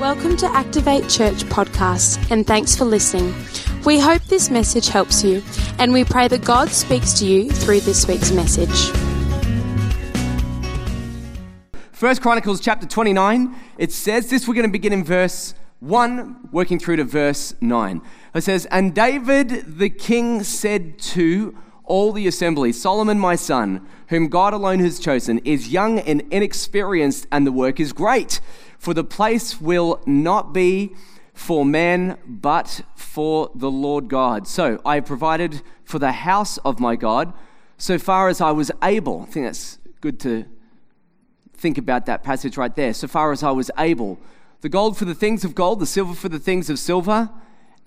Welcome to Activate Church podcast, and thanks for listening. We hope this message helps you, and we pray that God speaks to you through this week's message. First Chronicles chapter 29, it says this, we're going to begin in verse 1, working through to verse 9. It says, And David the king said to all the assembly, Solomon my son, whom God alone has chosen, is young and inexperienced, and the work is great. For the place will not be for man, but for the Lord God. So I provided for the house of my God so far as I was able. I think that's good to think about that passage right there. So far as I was able. The gold for the things of gold, the silver for the things of silver,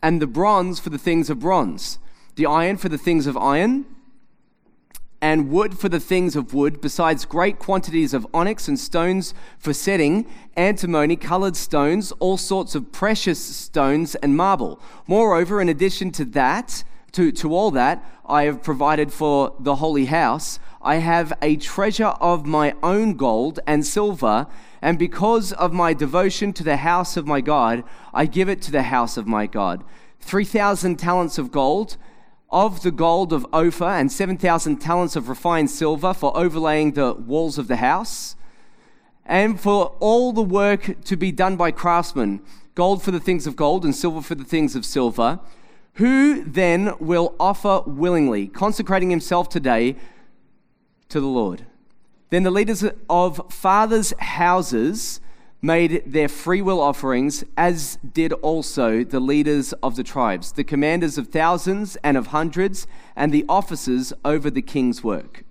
and the bronze for the things of bronze, the iron for the things of iron and wood for the things of wood, besides great quantities of onyx and stones for setting, antimony, colored stones, all sorts of precious stones, and marble. Moreover, in addition to that, to, to all that, I have provided for the holy house. I have a treasure of my own gold and silver, and because of my devotion to the house of my God, I give it to the house of my God. 3,000 talents of gold of the gold of Ophir and 7,000 talents of refined silver for overlaying the walls of the house, and for all the work to be done by craftsmen, gold for the things of gold and silver for the things of silver. Who then will offer willingly, consecrating himself today to the Lord? Then the leaders of fathers' houses made their free will offerings, as did also the leaders of the tribes, the commanders of thousands and of hundreds, and the officers over the king's work.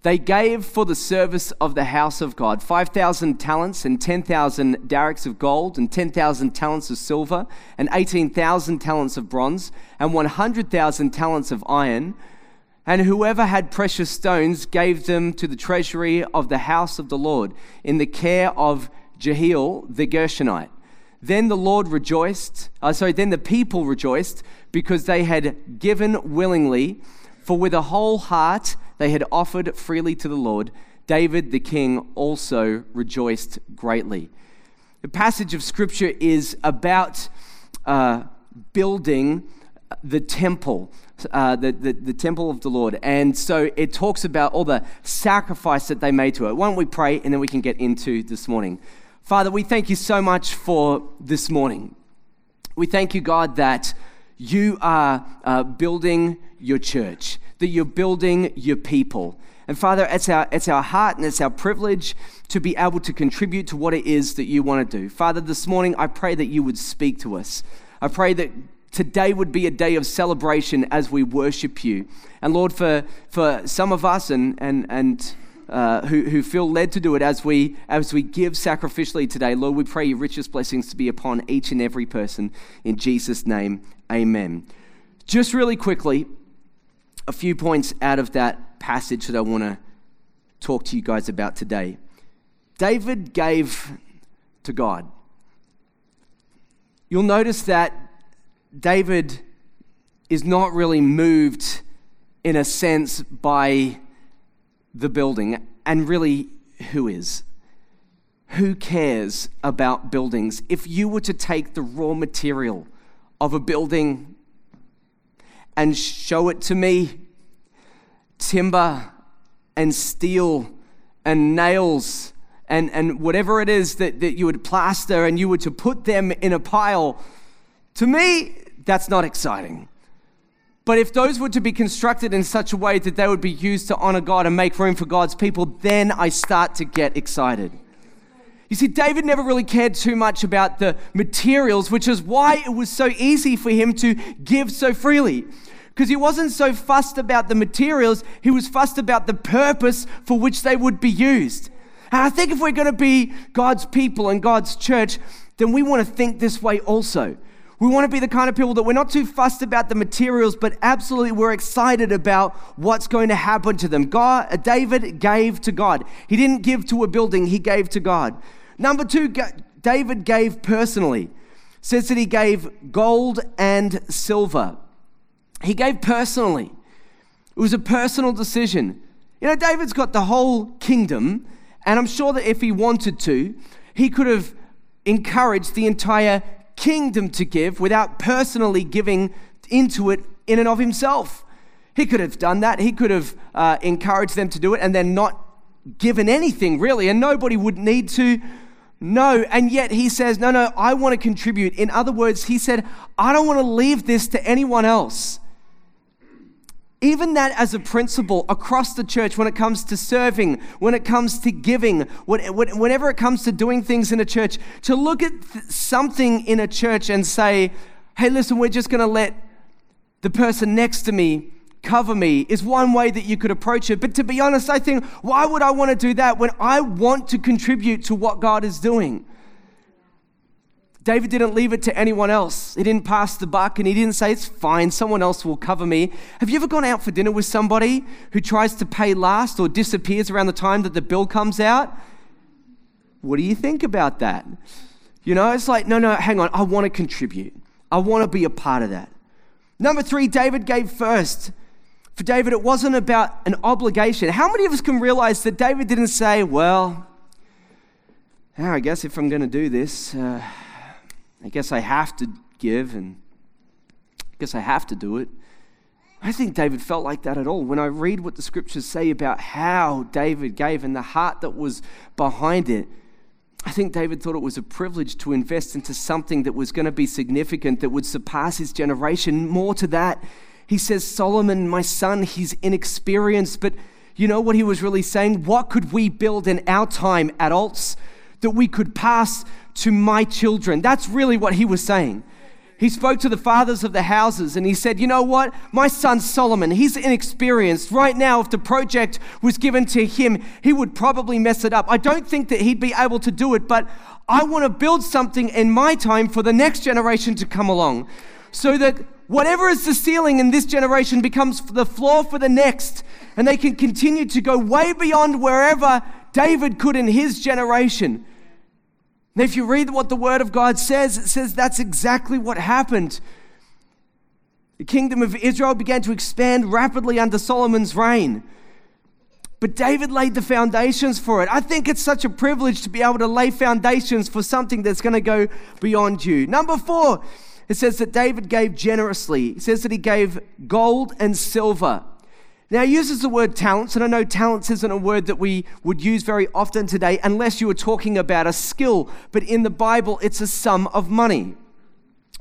They gave for the service of the house of God 5,000 talents and 10,000 darics of gold, and 10,000 talents of silver, and 18,000 talents of bronze, and 100,000 talents of iron and whoever had precious stones gave them to the treasury of the house of the Lord in the care of Jehiel the Gershonite. Then the Lord rejoiced, uh, sorry, then the people rejoiced because they had given willingly, for with a whole heart they had offered freely to the Lord. David the king also rejoiced greatly. The passage of scripture is about uh, building the temple uh, the, the, the temple of the Lord. And so it talks about all the sacrifice that they made to it. Why don't we pray and then we can get into this morning? Father, we thank you so much for this morning. We thank you, God, that you are uh, building your church, that you're building your people. And Father, it's our, it's our heart and it's our privilege to be able to contribute to what it is that you want to do. Father, this morning I pray that you would speak to us. I pray that today would be a day of celebration as we worship you. And Lord, for, for some of us and, and, and uh, who, who feel led to do it as we, as we give sacrificially today, Lord, we pray your richest blessings to be upon each and every person. In Jesus' name, amen. Just really quickly, a few points out of that passage that I want to talk to you guys about today. David gave to God. You'll notice that David is not really moved, in a sense, by the building. And really, who is? Who cares about buildings? If you were to take the raw material of a building and show it to me, timber and steel and nails and, and whatever it is that, that you would plaster and you were to put them in a pile, to me, that's not exciting. But if those were to be constructed in such a way that they would be used to honor God and make room for God's people, then I start to get excited. You see, David never really cared too much about the materials, which is why it was so easy for him to give so freely. Because he wasn't so fussed about the materials, he was fussed about the purpose for which they would be used. And I think if we're going to be God's people and God's church, then we want to think this way also. We want to be the kind of people that we're not too fussed about the materials, but absolutely we're excited about what's going to happen to them. God, uh, David gave to God. He didn't give to a building, he gave to God. Number two, David gave personally. It says that he gave gold and silver. He gave personally. It was a personal decision. You know, David's got the whole kingdom, and I'm sure that if he wanted to, he could have encouraged the entire kingdom to give without personally giving into it in and of himself. He could have done that. He could have uh, encouraged them to do it and then not given anything really, and nobody would need to know. And yet he says, No, no, I want to contribute. In other words, he said, I don't want to leave this to anyone else. Even that as a principle across the church when it comes to serving, when it comes to giving, whenever it comes to doing things in a church, to look at something in a church and say, hey, listen, we're just going to let the person next to me cover me is one way that you could approach it. But to be honest, I think, why would I want to do that when I want to contribute to what God is doing? David didn't leave it to anyone else. He didn't pass the buck and he didn't say, It's fine, someone else will cover me. Have you ever gone out for dinner with somebody who tries to pay last or disappears around the time that the bill comes out? What do you think about that? You know, it's like, no, no, hang on, I want to contribute. I want to be a part of that. Number three, David gave first. For David, it wasn't about an obligation. How many of us can realize that David didn't say, Well, I guess if I'm going to do this, uh, I guess I have to give and I guess I have to do it. I think David felt like that at all. When I read what the scriptures say about how David gave and the heart that was behind it, I think David thought it was a privilege to invest into something that was going to be significant, that would surpass his generation. More to that, he says, Solomon, my son, he's inexperienced, but you know what he was really saying? What could we build in our time, adults, that we could pass to my children. That's really what he was saying. He spoke to the fathers of the houses and he said, You know what? My son Solomon, he's inexperienced. Right now, if the project was given to him, he would probably mess it up. I don't think that he'd be able to do it, but I want to build something in my time for the next generation to come along so that whatever is the ceiling in this generation becomes the floor for the next. And they can continue to go way beyond wherever David could in his generation. And if you read what the Word of God says, it says that's exactly what happened. The kingdom of Israel began to expand rapidly under Solomon's reign. But David laid the foundations for it. I think it's such a privilege to be able to lay foundations for something that's going to go beyond you. Number four, it says that David gave generously. It says that he gave gold and silver. Now, he uses the word talents, and I know talents isn't a word that we would use very often today unless you were talking about a skill, but in the Bible, it's a sum of money.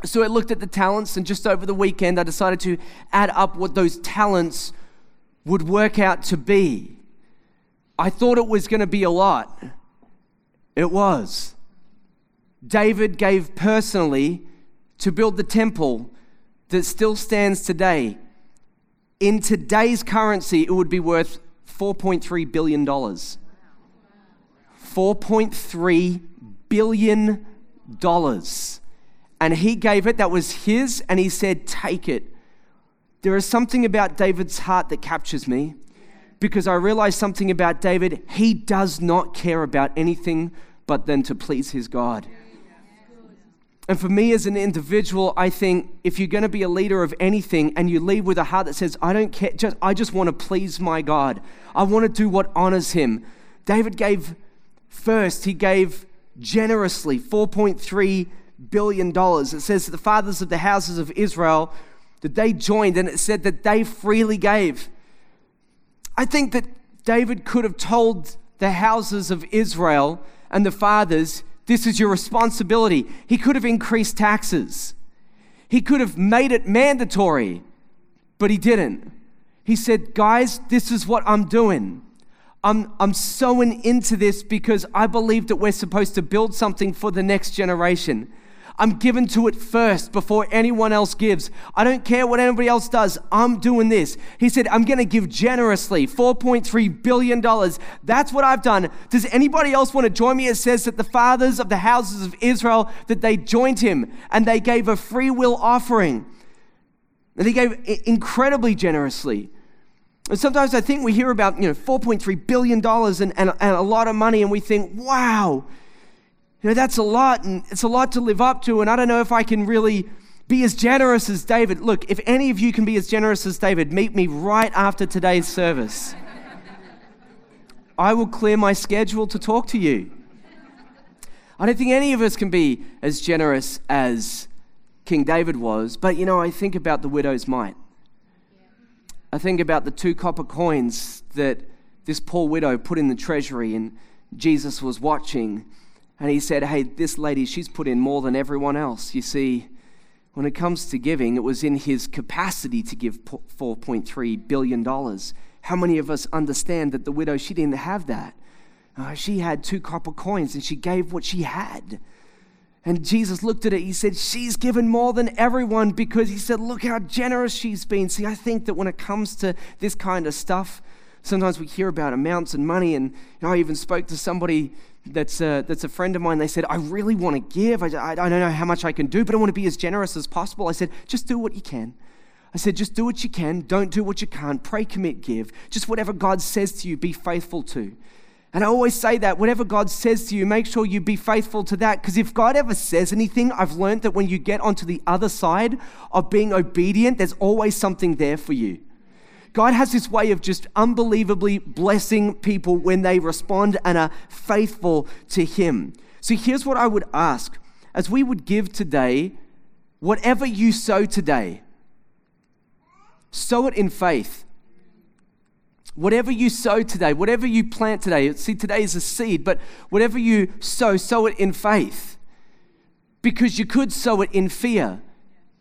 So I looked at the talents, and just over the weekend, I decided to add up what those talents would work out to be. I thought it was going to be a lot. It was. David gave personally to build the temple that still stands today in today's currency, it would be worth $4.3 billion. $4.3 billion. And he gave it, that was his, and he said, Take it. There is something about David's heart that captures me because I realize something about David. He does not care about anything but then to please his God. And for me as an individual, I think if you're going to be a leader of anything and you lead with a heart that says, I don't care, just, I just want to please my God, I want to do what honors him. David gave first, he gave generously $4.3 billion. It says that the fathers of the houses of Israel, that they joined, and it said that they freely gave. I think that David could have told the houses of Israel and the fathers, this is your responsibility. He could have increased taxes. He could have made it mandatory, but he didn't. He said, Guys, this is what I'm doing. I'm, I'm sowing into this because I believe that we're supposed to build something for the next generation. I'm given to it first before anyone else gives. I don't care what anybody else does. I'm doing this. He said, I'm going to give generously $4.3 billion. That's what I've done. Does anybody else want to join me? It says that the fathers of the houses of Israel, that they joined him and they gave a free will offering. And they gave incredibly generously. And sometimes I think we hear about, you know, $4.3 billion and, and, and a lot of money and we think, wow, you know, that's a lot, and it's a lot to live up to, and I don't know if I can really be as generous as David. Look, if any of you can be as generous as David, meet me right after today's service. I will clear my schedule to talk to you. I don't think any of us can be as generous as King David was, but you know, I think about the widow's mite. I think about the two copper coins that this poor widow put in the treasury, and Jesus was watching, and he said, Hey, this lady, she's put in more than everyone else. You see, when it comes to giving, it was in his capacity to give $4.3 billion. How many of us understand that the widow, she didn't have that? Uh, she had two copper coins and she gave what she had. And Jesus looked at it. He said, She's given more than everyone because he said, Look how generous she's been. See, I think that when it comes to this kind of stuff, sometimes we hear about amounts and money. And you know, I even spoke to somebody that's a, that's a friend of mine. They said, I really want to give. I, I, I don't know how much I can do, but I want to be as generous as possible. I said, Just do what you can. I said, just do what you can. Don't do what you can't. Pray, commit, give. Just whatever God says to you, be faithful to. And I always say that whatever God says to you, make sure you be faithful to that. Because if God ever says anything, I've learned that when you get onto the other side of being obedient, there's always something there for you. God has this way of just unbelievably blessing people when they respond and are faithful to Him. So here's what I would ask as we would give today, whatever you sow today, sow it in faith. Whatever you sow today, whatever you plant today, see, today is a seed, but whatever you sow, sow it in faith. Because you could sow it in fear,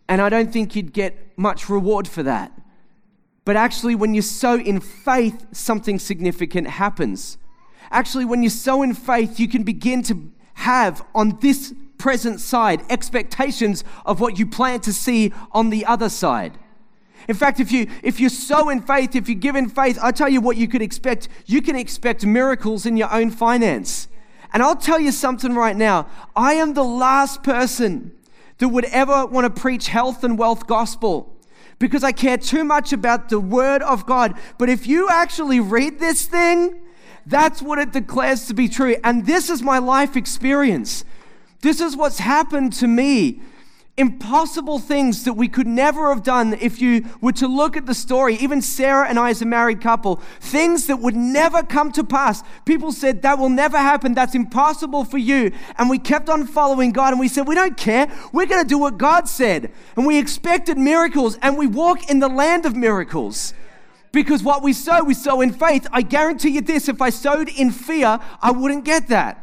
and I don't think you'd get much reward for that. But actually, when you sow in faith, something significant happens. Actually, when you sow in faith, you can begin to have on this present side expectations of what you plan to see on the other side. In fact, if you if you sow in faith, if you give in faith, I tell you what you could expect. You can expect miracles in your own finance. And I'll tell you something right now. I am the last person that would ever want to preach health and wealth gospel because I care too much about the word of God. But if you actually read this thing, that's what it declares to be true. And this is my life experience. This is what's happened to me impossible things that we could never have done if you were to look at the story. Even Sarah and I, as a married couple, things that would never come to pass. People said, That will never happen. That's impossible for you. And we kept on following God and we said, We don't care. We're going to do what God said. And we expected miracles and we walk in the land of miracles. Because what we sow, we sow in faith. I guarantee you this if I sowed in fear, I wouldn't get that.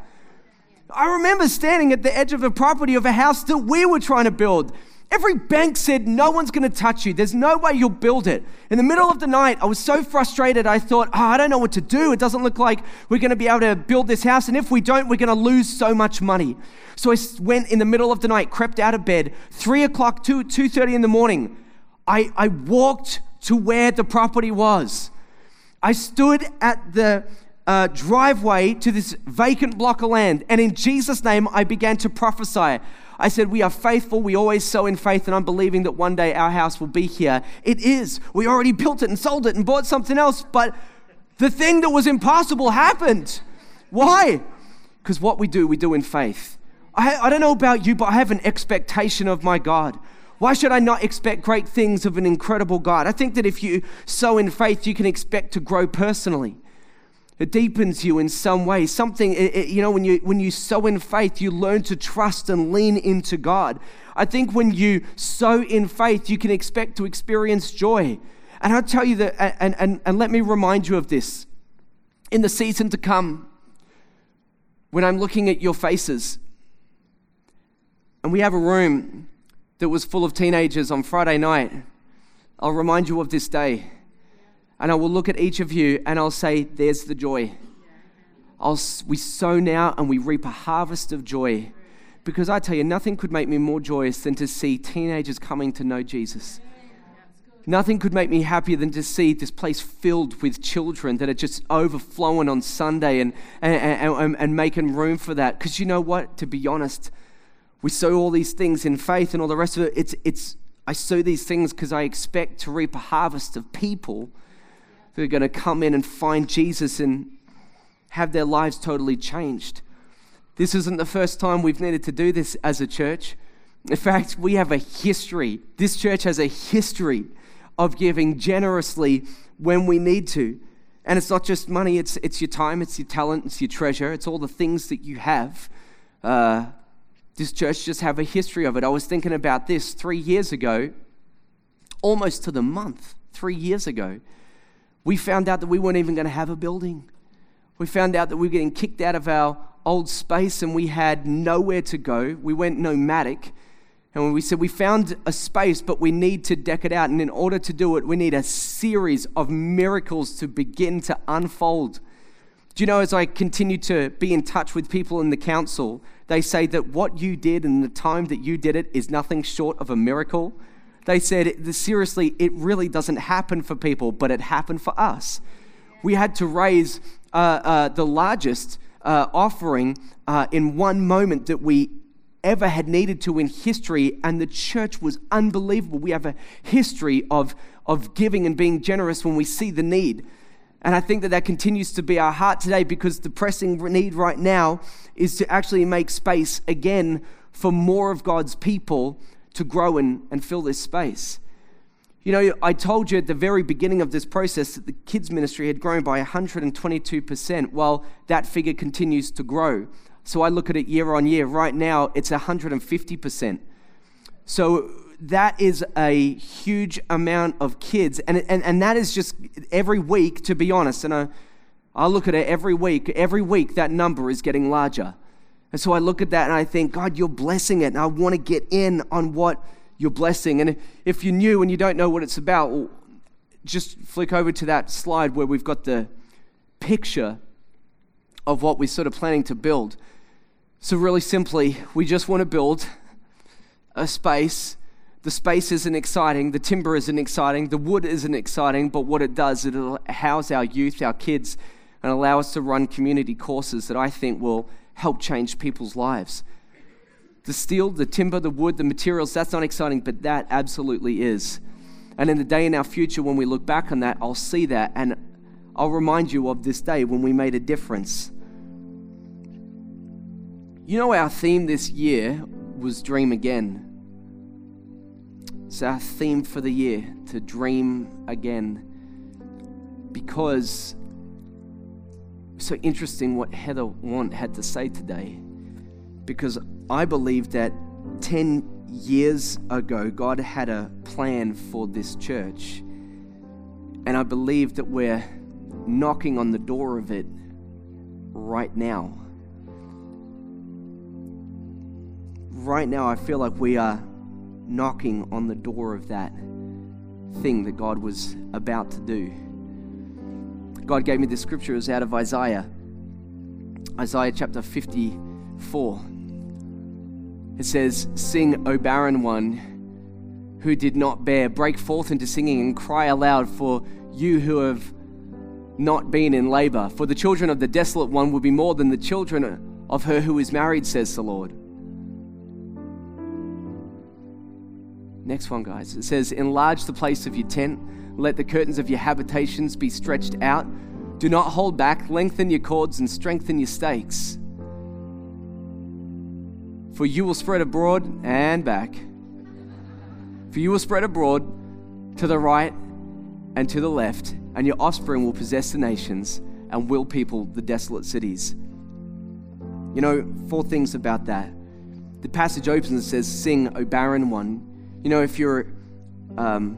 I remember standing at the edge of the property of a house that we were trying to build. Every bank said, No one's going to touch you. There's no way you'll build it. In the middle of the night, I was so frustrated. I thought, oh, I don't know what to do. It doesn't look like we're going to be able to build this house. And if we don't, we're going to lose so much money. So I went in the middle of the night, crept out of bed, 3 o'clock, 2, 2.30 in the morning. I, I walked to where the property was. I stood at the uh, driveway to this vacant block of land. And in Jesus' name, I began to prophesy. I said, We are faithful. We always sow in faith. And I'm believing that one day our house will be here. It is. We already built it and sold it and bought something else. But the thing that was impossible happened. Why? Because what we do, we do in faith. I, I don't know about you, but I have an expectation of my God. Why should I not expect great things of an incredible God? I think that if you sow in faith, you can expect to grow personally. It deepens you in some way. Something, it, it, you know, when you, when you sow in faith, you learn to trust and lean into God. I think when you sow in faith, you can expect to experience joy. And I'll tell you that, and, and, and let me remind you of this. In the season to come, when I'm looking at your faces, and we have a room that was full of teenagers on Friday night, I'll remind you of this day and I will look at each of you and I'll say, There's the joy. I'll, we sow now and we reap a harvest of joy. Because I tell you, nothing could make me more joyous than to see teenagers coming to know Jesus. Nothing could make me happier than to see this place filled with children that are just overflowing on Sunday and, and, and, and making room for that. Because you know what? To be honest, we sow all these things in faith and all the rest of it. It's, it's, I sow these things because I expect to reap a harvest of people who are going to come in and find Jesus and have their lives totally changed. This isn't the first time we've needed to do this as a church. In fact, we have a history. This church has a history of giving generously when we need to. And it's not just money, it's, it's your time, it's your talent, it's your treasure, it's all the things that you have uh, this church just have a history of it. I was thinking about this three years ago, almost to the month, three years ago. We found out that we weren't even going to have a building. We found out that we were getting kicked out of our old space and we had nowhere to go. We went nomadic. And we said we found a space, but we need to deck it out. And in order to do it, we need a series of miracles to begin to unfold. Do you know, as I continue to be in touch with people in the council, they say that what you did and the time that you did it is nothing short of a miracle. They said, seriously, it really doesn't happen for people, but it happened for us. We had to raise uh, uh, the largest uh, offering uh, in one moment that we ever had needed to in history, and the church was unbelievable. We have a history of, of giving and being generous when we see the need. And I think that that continues to be our heart today because the pressing need right now is to actually make space again for more of God's people to grow and, and fill this space. You know, I told you at the very beginning of this process that the kids' ministry had grown by 122%, while that figure continues to grow. So I look at it year on year. Right now, it's 150%. So that is a huge amount of kids. And, and, and that is just every week, to be honest. And I, I look at it every week. Every week, that number is getting larger. And so I look at that and I think, God, you're blessing it. And I want to get in on what you're blessing. And if you're new and you don't know what it's about, just flick over to that slide where we've got the picture of what we're sort of planning to build. So, really simply, we just want to build a space. The space isn't exciting, the timber isn't exciting, the wood isn't exciting, but what it does, it'll house our youth, our kids, and allow us to run community courses that I think will help change people's lives. The steel, the timber, the wood, the materials, that's not exciting, but that absolutely is. And in the day in our future, when we look back on that, I'll see that and I'll remind you of this day when we made a difference. You know, our theme this year was Dream Again. It's our theme for the year to dream again. Because so interesting what Heather Want had to say today. Because I believe that 10 years ago, God had a plan for this church. And I believe that we're knocking on the door of it right now. Right now, I feel like we are knocking on the door of that thing that God was about to do. God gave me this scripture, it was out of Isaiah, Isaiah chapter 54. It says, Sing, O barren one who did not bear, break forth into singing and cry aloud for you who have not been in labor. For the children of the desolate one will be more than the children of her who is married, says the Lord. Next one, guys. It says, Enlarge the place of your tent, let the curtains of your habitations be stretched out. Do not hold back, lengthen your cords and strengthen your stakes. For you will spread abroad and back. For you will spread abroad to the right and to the left, and your offspring will possess the nations and will people the desolate cities. You know, four things about that. The passage opens and says, Sing, O barren one. You know, if you're um,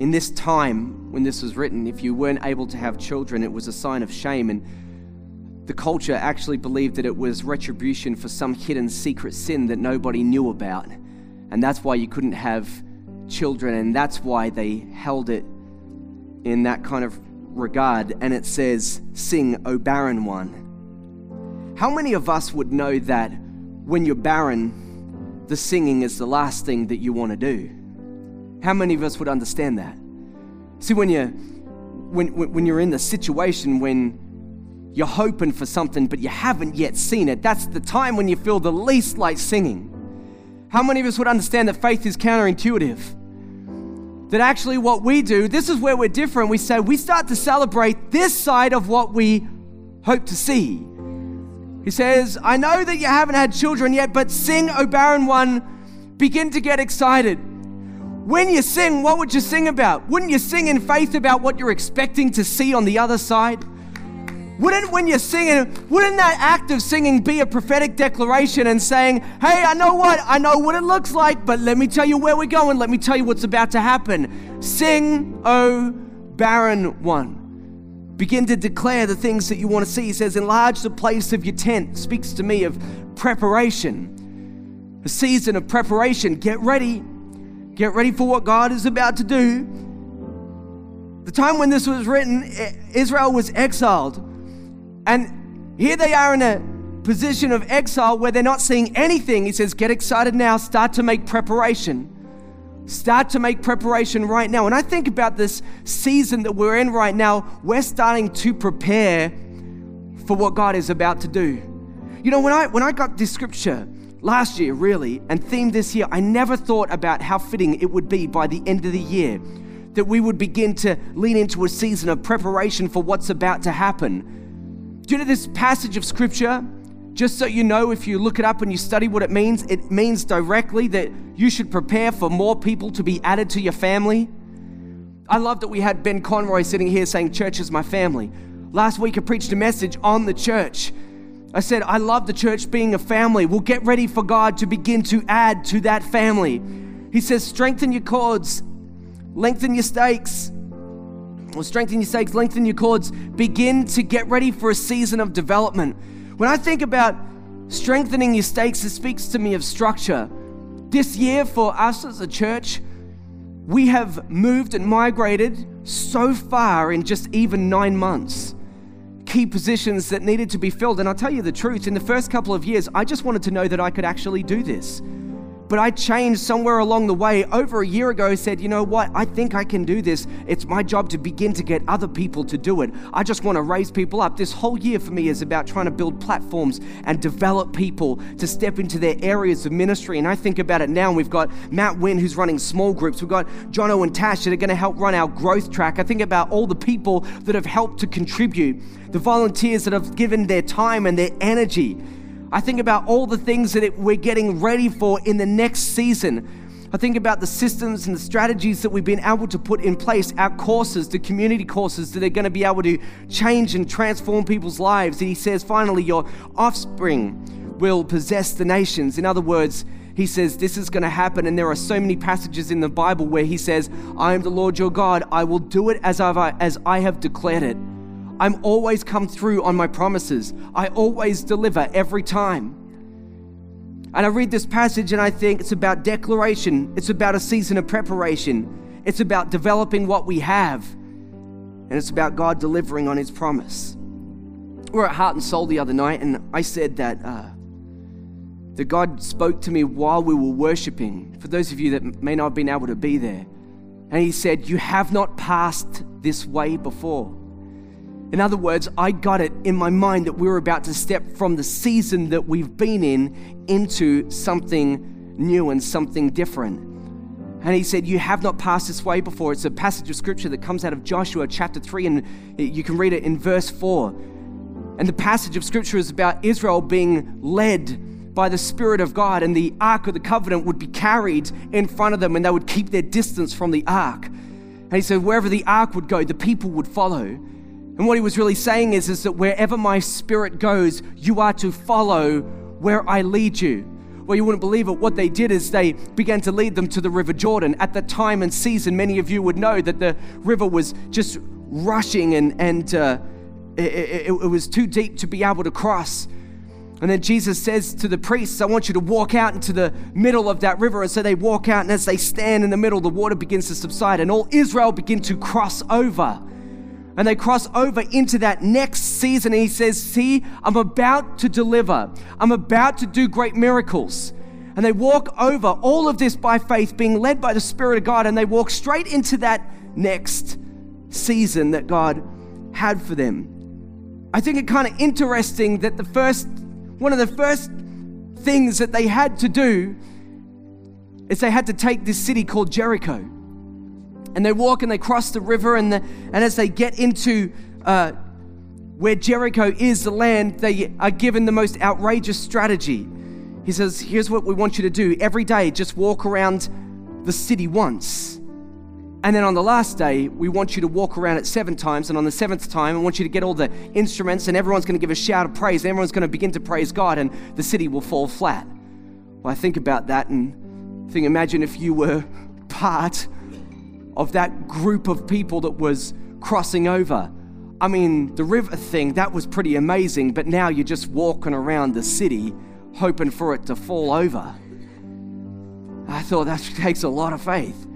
in this time when this was written, if you weren't able to have children, it was a sign of shame. And the culture actually believed that it was retribution for some hidden secret sin that nobody knew about. And that's why you couldn't have children, and that's why they held it in that kind of regard. And it says, Sing, O barren one. How many of us would know that when you're barren, the singing is the last thing that you want to do? How many of us would understand that? See, when you're, when, when you're in the situation when you're hoping for something, but you haven't yet seen it. That's the time when you feel the least like singing. How many of us would understand that faith is counterintuitive? That actually, what we do, this is where we're different. We say we start to celebrate this side of what we hope to see. He says, I know that you haven't had children yet, but sing, O barren one, begin to get excited. When you sing, what would you sing about? Wouldn't you sing in faith about what you're expecting to see on the other side? Wouldn't, when you're singing, wouldn't that act of singing be a prophetic declaration and saying, hey, I know what, I know what it looks like, but let me tell you where we're going, let me tell you what's about to happen. Sing, O barren one. Begin to declare the things that you want to see. He says, enlarge the place of your tent. Speaks to me of preparation, a season of preparation. Get ready. Get ready for what God is about to do. The time when this was written, Israel was exiled. And here they are in a position of exile where they're not seeing anything. He says, Get excited now, start to make preparation. Start to make preparation right now. And I think about this season that we're in right now, we're starting to prepare for what God is about to do. You know, when I when I got this scripture last year, really, and themed this year, I never thought about how fitting it would be by the end of the year that we would begin to lean into a season of preparation for what's about to happen. Do you know this passage of scripture? Just so you know, if you look it up and you study what it means, it means directly that you should prepare for more people to be added to your family. I love that we had Ben Conroy sitting here saying, Church is my family. Last week I preached a message on the church. I said, I love the church being a family. We'll get ready for God to begin to add to that family. He says, strengthen your cords, lengthen your stakes, or strengthen your stakes, lengthen your cords, begin to get ready for a season of development. When I think about strengthening your stakes, it speaks to me of structure. This year, for us as a church, we have moved and migrated so far in just even nine months. Key positions that needed to be filled. And I'll tell you the truth, in the first couple of years, I just wanted to know that I could actually do this. But I changed somewhere along the way. Over a year ago, said, you know what? I think I can do this. It's my job to begin to get other people to do it. I just want to raise people up. This whole year for me is about trying to build platforms and develop people to step into their areas of ministry. And I think about it now. We've got Matt Wynn, who's running small groups. We've got Jono and Tash that are going to help run our growth track. I think about all the people that have helped to contribute, the volunteers that have given their time and their energy I think about all the things that it, we're getting ready for in the next season. I think about the systems and the strategies that we've been able to put in place, our courses, the community courses that are going to be able to change and transform people's lives. And he says, finally, your offspring will possess the nations. In other words, he says this is going to happen. And there are so many passages in the Bible where he says, I am the Lord your God. I will do it as, I've, as I have declared it. I'm always come through on my promises. I always deliver every time. And I read this passage and I think it's about declaration, it's about a season of preparation, it's about developing what we have, and it's about God delivering on His promise. We were at Heart and Soul the other night, and I said that, uh, that God spoke to me while we were worshiping. For those of you that may not have been able to be there, and He said, You have not passed this way before. In other words, I got it in my mind that we were about to step from the season that we've been in into something new and something different. And he said, You have not passed this way before. It's a passage of scripture that comes out of Joshua chapter 3, and you can read it in verse 4. And the passage of scripture is about Israel being led by the Spirit of God, and the Ark of the Covenant would be carried in front of them, and they would keep their distance from the Ark. And he said, Wherever the Ark would go, the people would follow. And what he was really saying is, is that wherever my spirit goes, you are to follow where I lead you. Well, you wouldn't believe it. What they did is they began to lead them to the River Jordan. At the time and season, many of you would know that the river was just rushing and, and uh, it, it, it was too deep to be able to cross. And then Jesus says to the priests, I want you to walk out into the middle of that river. And so they walk out, and as they stand in the middle, the water begins to subside, and all Israel begin to cross over and they cross over into that next season. And he says, See, I'm about to deliver, I'm about to do great miracles. And they walk over all of this by faith, being led by the Spirit of God, and they walk straight into that next season that God had for them. I think it kind of interesting that the first, one of the first things that they had to do is they had to take this city called Jericho. And they walk and they cross the river, and, the, and as they get into uh, where Jericho is, the land, they are given the most outrageous strategy. He says, Here's what we want you to do every day, just walk around the city once. And then on the last day, we want you to walk around it seven times. And on the seventh time, I want you to get all the instruments, and everyone's going to give a shout of praise. Everyone's going to begin to praise God, and the city will fall flat. Well, I think about that and think, imagine if you were part of that group of people that was crossing over. I mean, the river thing, that was pretty amazing, but now you're just walking around the city hoping for it to fall over. I thought that takes a lot of faith.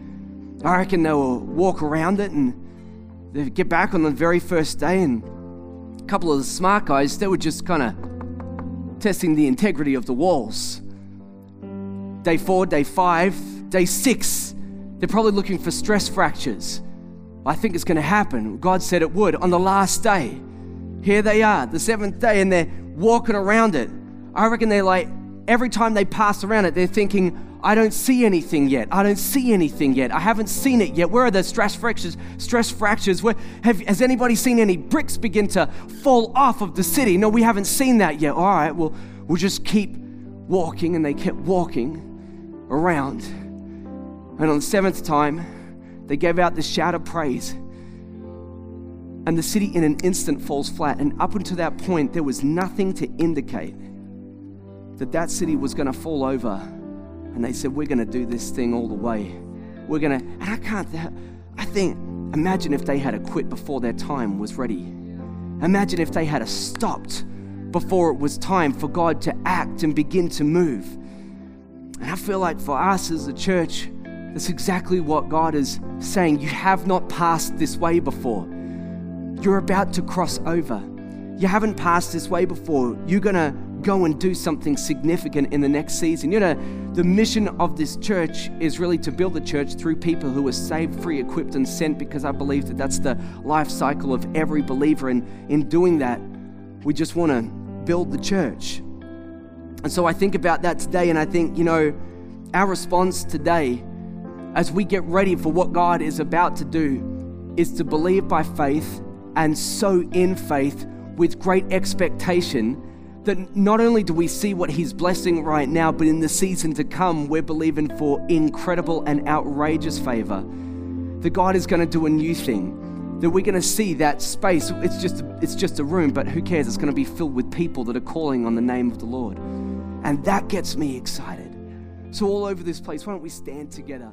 I reckon they'll walk around it and they get back on the very first day, and a couple of the smart guys, they were just kind of testing the integrity of the walls. Day four, day five, day six, they're probably looking for stress fractures. I think it's going to happen. God said it would on the last day. Here they are, the seventh day, and they're walking around it. I reckon they're like, every time they pass around it, they're thinking, I don't see anything yet. I don't see anything yet. I haven't seen it yet. Where are the stress fractures? Stress fractures. Where, have, has anybody seen any bricks begin to fall off of the city? No, we haven't seen that yet. All right, well, we'll just keep walking. And they kept walking around. And on the seventh time, they gave out the shout of praise. And the city in an instant falls flat. And up until that point, there was nothing to indicate that that city was going to fall over and they said, We're going to do this thing all the way. We're going to, and I can't, I think, imagine if they had a quit before their time was ready. Imagine if they had stopped before it was time for God to act and begin to move. And I feel like for us as a church, that's exactly what God is saying. You have not passed this way before. You're about to cross over. You haven't passed this way before. You're going to go and do something significant in the next season. You know, the mission of this church is really to build the church through people who are saved, free, equipped, and sent because I believe that that's the life cycle of every believer. And in doing that, we just want to build the church. And so I think about that today, and I think, you know, our response today as we get ready for what God is about to do is to believe by faith and sow in faith with great expectation that not only do we see what He's blessing right now, but in the season to come, we're believing for incredible and outrageous favor. That God is going to do a new thing. That we're going to see that space. It's just, it's just a room, but who cares? It's going to be filled with people that are calling on the name of the Lord. And that gets me excited. So, all over this place, why don't we stand together?